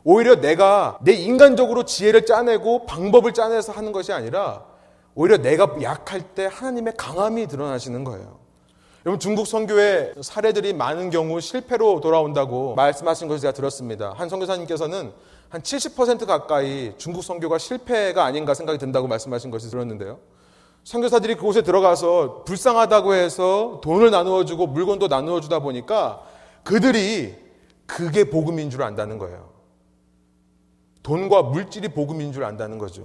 오히려 내가 내 인간적으로 지혜를 짜내고 방법을 짜내서 하는 것이 아니라 오히려 내가 약할 때 하나님의 강함이 드러나시는 거예요. 여러분 중국 선교의 사례들이 많은 경우 실패로 돌아온다고 말씀하신 것을 제가 들었습니다. 한 선교사님께서는 한 70% 가까이 중국 선교가 실패가 아닌가 생각이 든다고 말씀하신 것을 들었는데요. 선교사들이 그곳에 들어가서 불쌍하다고 해서 돈을 나누어 주고 물건도 나누어 주다 보니까 그들이 그게 복음인 줄 안다는 거예요. 돈과 물질이 복음인 줄 안다는 거죠.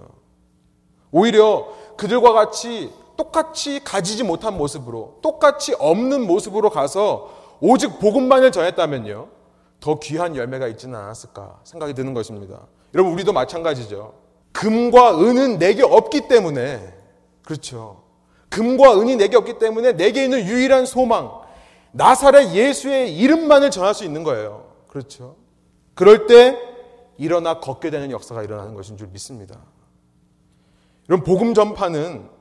오히려 그들과 같이 똑같이 가지지 못한 모습으로 똑같이 없는 모습으로 가서 오직 복음만을 전했다면요. 더 귀한 열매가 있지는 않았을까 생각이 드는 것입니다. 여러분, 우리도 마찬가지죠. 금과 은은 내게 없기 때문에, 그렇죠. 금과 은이 내게 없기 때문에 내게 있는 유일한 소망, 나사렛 예수의 이름만을 전할 수 있는 거예요. 그렇죠. 그럴 때 일어나 걷게 되는 역사가 일어나는 것인 줄 믿습니다. 이런 복음 전파는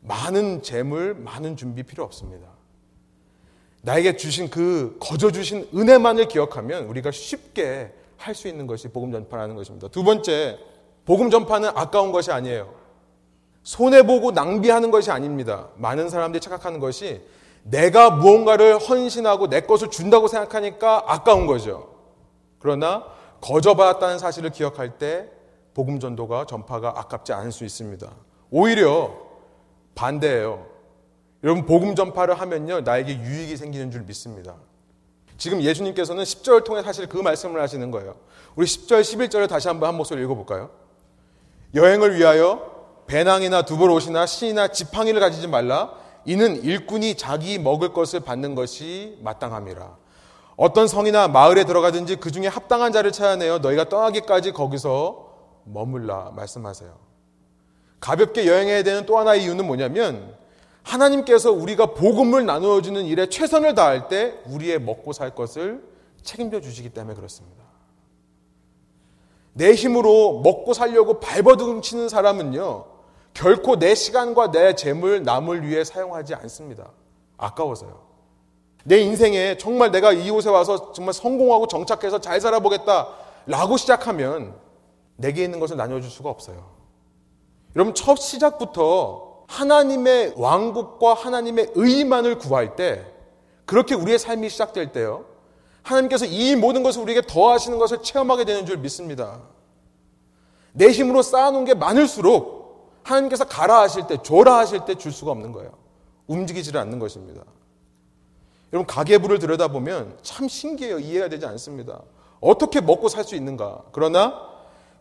많은 재물, 많은 준비 필요 없습니다. 나에게 주신 그 거저 주신 은혜만을 기억하면 우리가 쉽게 할 수 있는 것이 복음 전파라는 것입니다. 두 번째, 복음 전파는 아까운 것이 아니에요. 손해 보고 낭비하는 것이 아닙니다. 많은 사람들이 착각하는 것이 내가 무언가를 헌신하고 내 것을 준다고 생각하니까 아까운 거죠. 그러나 거저 받았다는 사실을 기억할 때 복음 전도가 전파가 아깝지 않을 수 있습니다. 오히려 반대예요. 여러분 복음 전파를 하면요 나에게 유익이 생기는 줄 믿습니다. 지금 예수님께서는 10절을 통해 사실 그 말씀을 하시는 거예요. 우리 10절, 11절을 다시 한번 한 목소리 읽어볼까요? 여행을 위하여 배낭이나 두벌옷이나 신이나 지팡이를 가지지 말라. 이는 일꾼이 자기 먹을 것을 받는 것이 마땅함이라. 어떤 성이나 마을에 들어가든지 그 중에 합당한 자를 찾아내어 너희가 떠나기까지 거기서 머물라 말씀하세요. 가볍게 여행해야 되는 또 하나의 이유는 뭐냐면 하나님께서 우리가 복음을 나누어 주는 일에 최선을 다할 때 우리의 먹고 살 것을 책임져 주시기 때문에 그렇습니다. 내 힘으로 먹고 살려고 발버둥치는 사람은요, 결코 내 시간과 내 재물, 남을 위해 사용하지 않습니다. 아까워서요. 내 인생에 정말 내가 이곳에 와서 정말 성공하고 정착해서 잘 살아보겠다 라고 시작하면 내게 있는 것을 나눠줄 수가 없어요. 여러분, 첫 시작부터 하나님의 왕국과 하나님의 의만을 구할 때 그렇게 우리의 삶이 시작될 때요. 하나님께서 이 모든 것을 우리에게 더하시는 것을 체험하게 되는 줄 믿습니다. 내 힘으로 쌓아놓은 게 많을수록 하나님께서 가라 하실 때, 줘라 하실 때 줄 수가 없는 거예요. 움직이지를 않는 것입니다. 여러분, 가계부를 들여다보면 참 신기해요. 이해가 되지 않습니다. 어떻게 먹고 살 수 있는가. 그러나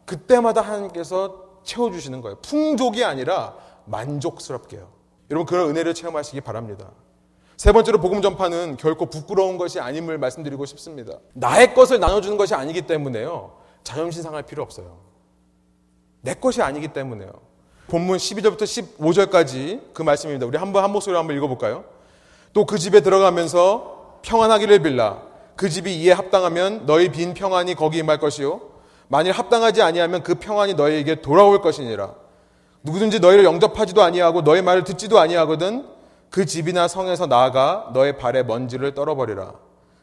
그때마다 하나님께서 채워주시는 거예요. 풍족이 아니라 만족스럽게요. 여러분, 그런 은혜를 체험하시기 바랍니다. 세 번째로 복음 전파는 결코 부끄러운 것이 아님을 말씀드리고 싶습니다. 나의 것을 나눠주는 것이 아니기 때문에요. 자존심 상할 필요 없어요. 내 것이 아니기 때문에요. 본문 12절부터 15절까지 그 말씀입니다. 우리 한번 한 목소리로 한번 읽어볼까요? 또 그 집에 들어가면서 평안하기를 빌라. 그 집이 이에 합당하면 너희 빈 평안이 거기 임할 것이요. 만일 합당하지 아니하면 그 평안이 너희에게 돌아올 것이니라. 누구든지 너희를 영접하지도 아니하고 너희 말을 듣지도 아니하거든 그 집이나 성에서 나아가 너의 발에 먼지를 떨어버리라.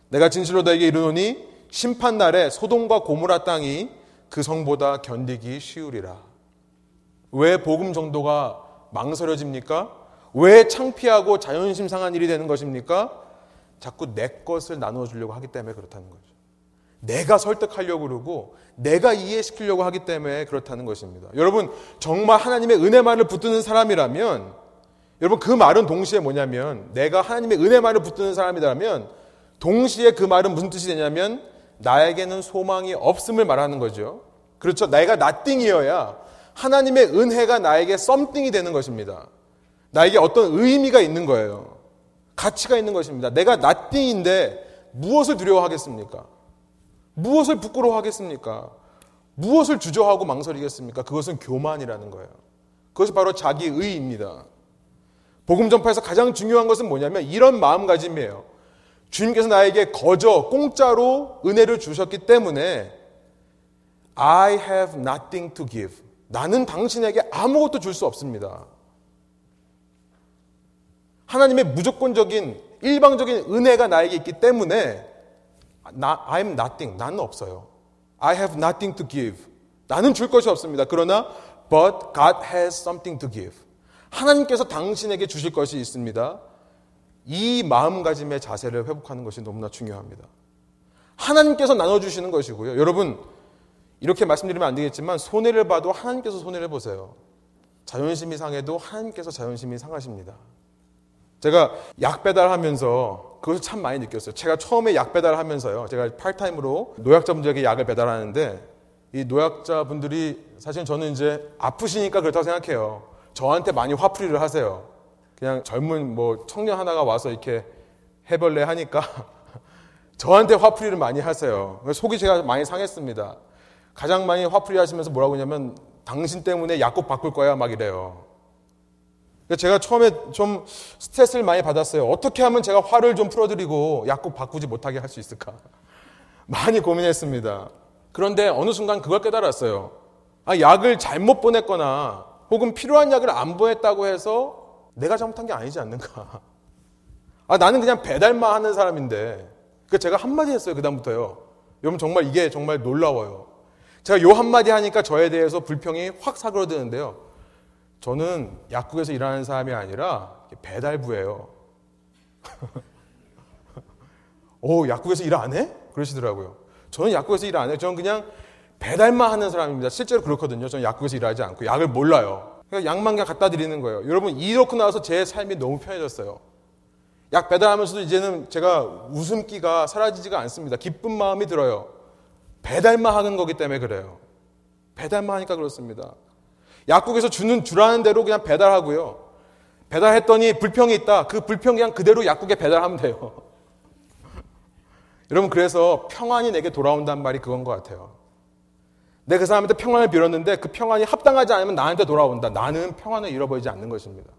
내가 진실로 너에게 이르노니 심판 날에 소돔과 고무라 땅이 그 성보다 견디기 쉬우리라. 왜 복음 정도가 망설여집니까? 왜 창피하고 자존심 상한 일이 되는 것입니까? 자꾸 내 것을 나눠주려고 하기 때문에 그렇다는 거죠. 내가 설득하려고 그러고 내가 이해시키려고 하기 때문에 그렇다는 것입니다. 여러분 정말 하나님의 은혜만을 붙드는 사람이라면 여러분 그 말은 동시에 뭐냐면 내가 하나님의 은혜만을 붙드는 사람이라면 동시에 그 말은 무슨 뜻이 되냐면 나에게는 소망이 없음을 말하는 거죠. 그렇죠. 내가 나띵이어야 하나님의 은혜가 나에게 썸띵이 되는 것입니다. 나에게 어떤 의미가 있는 거예요. 가치가 있는 것입니다. 내가 나띵인데 무엇을 두려워하겠습니까? 무엇을 부끄러워하겠습니까? 무엇을 주저하고 망설이겠습니까? 그것은 교만이라는 거예요. 그것이 바로 자기의입니다. 복음 전파에서 가장 중요한 것은 뭐냐면 이런 마음가짐이에요. 주님께서 나에게 거저 공짜로 은혜를 주셨기 때문에 I have nothing to give. 나는 당신에게 아무것도 줄 수 없습니다. 하나님의 무조건적인 일방적인 은혜가 나에게 있기 때문에 나, I'm nothing. 나는 없어요. I have nothing to give. 나는 줄 것이 없습니다. 그러나 but God has something to give. 하나님께서 당신에게 주실 것이 있습니다. 이 마음가짐의 자세를 회복하는 것이 너무나 중요합니다. 하나님께서 나눠주시는 것이고요. 여러분, 이렇게 말씀드리면 안 되겠지만, 손해를 봐도 하나님께서 손해를 보세요. 자존심이 상해도 하나님께서 자존심이 상하십니다. 제가 약 배달하면서 그것을 참 많이 느꼈어요. 제가 처음에 약 배달하면서요. 제가 팔타임으로 노약자분들에게 약을 배달하는데 이 노약자분들이 사실 저는 이제 아프시니까 그렇다고 생각해요. 저한테 많이 화풀이를 하세요. 그냥 젊은 뭐 청년 하나가 와서 이렇게 해벌레 하니까 저한테 화풀이를 많이 하세요. 속이 제가 많이 상했습니다. 가장 많이 화풀이 하시면서 뭐라고 하냐면 당신 때문에 약국 바꿀 거야 막 이래요. 제가 처음에 좀 스트레스를 많이 받았어요. 어떻게 하면 제가 화를 좀 풀어드리고 약국 바꾸지 못하게 할 수 있을까? 많이 고민했습니다. 그런데 어느 순간 그걸 깨달았어요. 아, 약을 잘못 보냈거나 혹은 필요한 약을 안 보냈다고 해서 내가 잘못한 게 아니지 않는가. 아, 나는 그냥 배달만 하는 사람인데. 그 제가 한마디 했어요. 그다음부터요. 여러분 정말 이게 정말 놀라워요. 제가 요 한마디 하니까 저에 대해서 불평이 확 사그러드는데요. 저는 약국에서 일하는 사람이 아니라 배달부예요. 오, 약국에서 일 안 해? 그러시더라고요. 저는 약국에서 일 안 해요. 저는 그냥 배달만 하는 사람입니다. 실제로 그렇거든요. 저는 약국에서 일하지 않고 약을 몰라요. 그러니까 약만 그냥 갖다 드리는 거예요. 여러분, 이렇게 나와서 제 삶이 너무 편해졌어요. 약 배달하면서도 이제는 제가 웃음기가 사라지지가 않습니다. 기쁜 마음이 들어요. 배달만 하는 거기 때문에 그래요. 배달만 하니까 그렇습니다. 약국에서 주는 주라는 대로 그냥 배달하고요. 배달했더니 불평이 있다. 그 불평 그냥 그대로 약국에 배달하면 돼요. 여러분 그래서 평안이 내게 돌아온다는 말이 그건 것 같아요. 내가 그 사람한테 평안을 빌었는데 그 평안이 합당하지 않으면 나한테 돌아온다. 나는 평안을 잃어버리지 않는 것입니다.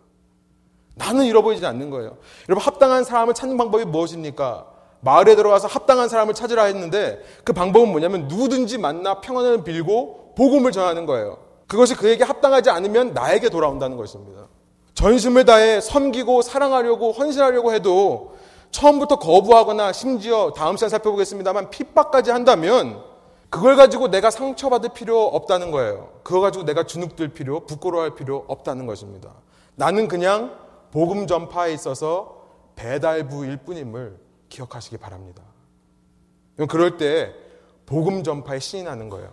나는 잃어버리지 않는 거예요. 여러분 합당한 사람을 찾는 방법이 무엇입니까? 마을에 들어가서 합당한 사람을 찾으라 했는데 그 방법은 뭐냐면 누구든지 만나 평안을 빌고 복음을 전하는 거예요. 그것이 그에게 합당하지 않으면 나에게 돌아온다는 것입니다. 전심을 다해 섬기고 사랑하려고 헌신하려고 해도 처음부터 거부하거나 심지어 다음 시간 살펴보겠습니다만 핍박까지 한다면 그걸 가지고 내가 상처받을 필요 없다는 거예요. 그거 가지고 내가 주눅들 필요, 부끄러워할 필요 없다는 것입니다. 나는 그냥 복음 전파에 있어서 배달부일 뿐임을 기억하시기 바랍니다. 그럴 때 복음 전파에 신이 나는 거예요.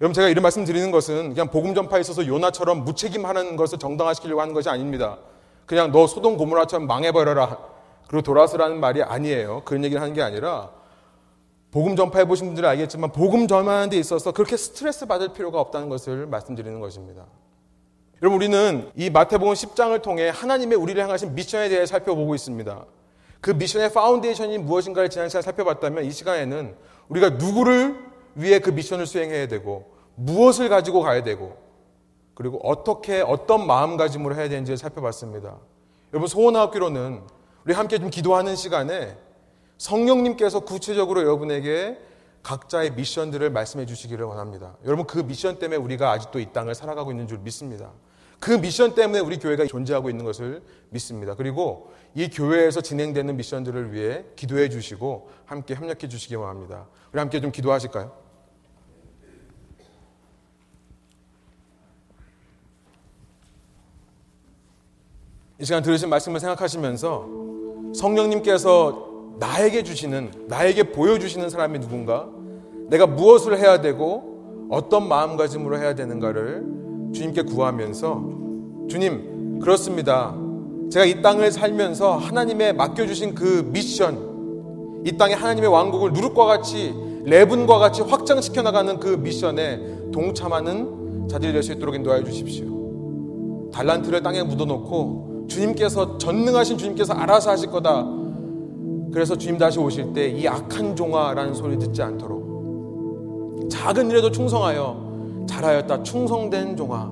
여러분 제가 이런 말씀 드리는 것은 그냥 복음 전파에 있어서 요나처럼 무책임하는 것을 정당화시키려고 하는 것이 아닙니다. 그냥 너 소동 고모라처럼 망해버려라. 그리고 돌아서라는 말이 아니에요. 그런 얘기를 하는 게 아니라 복음 전파해 보신 분들은 알겠지만 복음 전하는 데 있어서 그렇게 스트레스 받을 필요가 없다는 것을 말씀드리는 것입니다. 여러분 우리는 이 마태복음 10장을 통해 하나님의 우리를 향하신 미션에 대해 살펴보고 있습니다. 그 미션의 foundation이 무엇인가를 지난 시간 살펴봤다면 이 시간에는 우리가 누구를 위해 그 미션을 수행해야 되고 무엇을 가지고 가야 되고 그리고 어떻게 어떤 마음가짐으로 해야 되는지를 살펴봤습니다. 여러분 소원하기로는 우리 함께 좀 기도하는 시간에 성령님께서 구체적으로 여러분에게 각자의 미션들을 말씀해 주시기를 원합니다. 여러분 그 미션 때문에 우리가 아직도 이 땅을 살아가고 있는 줄 믿습니다. 그 미션 때문에 우리 교회가 존재하고 있는 것을 믿습니다. 그리고 이 교회에서 진행되는 미션들을 위해 기도해 주시고 함께 협력해 주시기 원합니다. 우리 함께 좀 기도하실까요? 이 시간 들으신 말씀을 생각하시면서 성령님께서 나에게 주시는, 나에게 보여주시는 사람이 누군가, 내가 무엇을 해야 되고 어떤 마음가짐으로 해야 되는가를 주님께 구하면서 주님, 그렇습니다. 제가 이 땅을 살면서 하나님의 맡겨주신 그 미션, 이 땅에 하나님의 왕국을 누룩과 같이, 레분과 같이 확장시켜 나가는 그 미션에 동참하는 자들이 될 수 있도록 인도하여 주십시오. 달란트를 땅에 묻어놓고 주님께서 전능하신 주님께서 알아서 하실 거다. 그래서 주님 다시 오실 때 이 악한 종아라는 소리 듣지 않도록 작은 일에도 충성하여 잘하였다 충성된 종아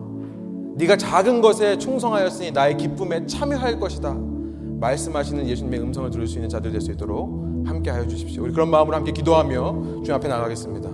네가 작은 것에 충성하였으니 나의 기쁨에 참여할 것이다. 말씀하시는 예수님의 음성을 들을 수 있는 자들 될 수 있도록 함께 하여 주십시오. 우리 그런 마음으로 함께 기도하며 주님 앞에 나가겠습니다.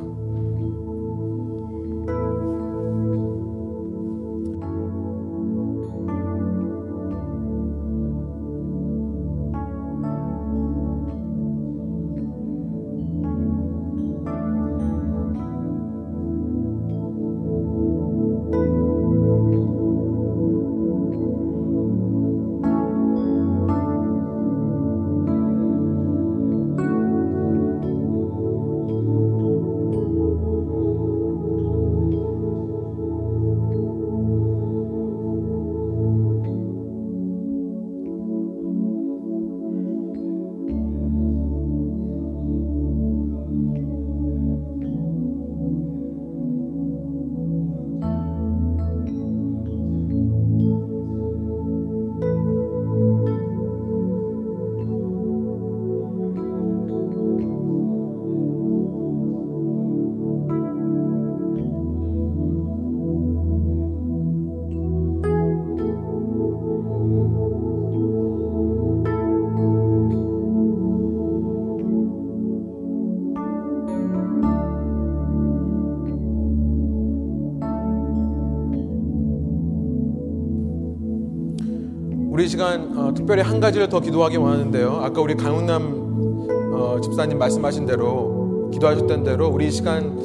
특별히 한 가지를 더 기도하기 원하는데요. 아까 우리 강훈남 어, 집사님 말씀하신 대로 기도하셨던 대로 우리 시간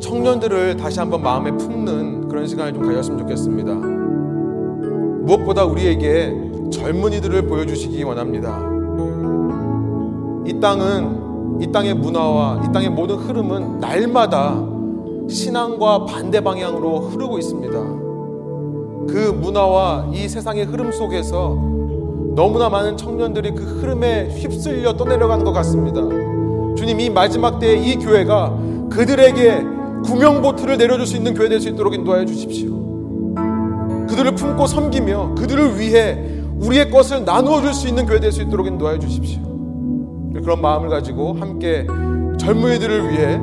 청년들을 다시 한번 마음에 품는 그런 시간을 좀 가졌으면 좋겠습니다. 무엇보다 우리에게 젊은이들을 보여주시기 원합니다. 이 땅은 이 땅의 문화와 이 땅의 모든 흐름은 날마다 신앙과 반대 방향으로 흐르고 있습니다. 그 문화와 이 세상의 흐름 속에서 너무나 많은 청년들이 그 흐름에 휩쓸려 떠내려가는 것 같습니다. 주님, 이 마지막 때에 이 교회가 그들에게 구명보트를 내려줄 수 있는 교회 될 수 있도록 인도하여 주십시오. 그들을 품고 섬기며 그들을 위해 우리의 것을 나누어 줄 수 있는 교회 될 수 있도록 인도하여 주십시오. 그런 마음을 가지고 함께 젊은이들을 위해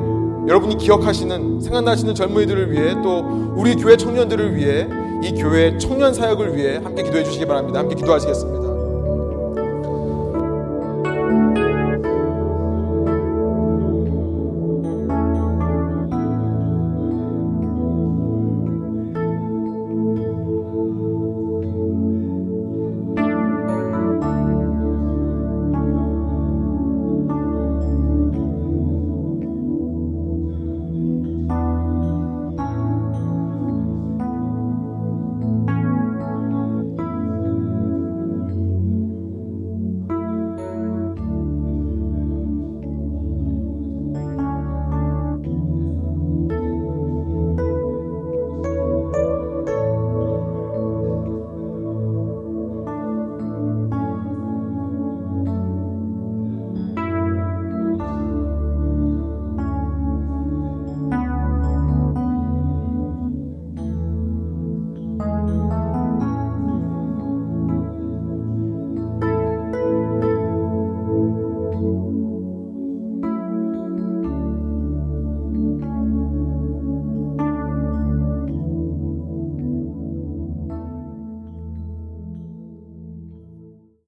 여러분이 기억하시는 생각나시는 젊은이들을 위해 또 우리 교회 청년들을 위해 이 교회 청년 사역을 위해 함께 기도해 주시기 바랍니다. 함께 기도하시겠습니다.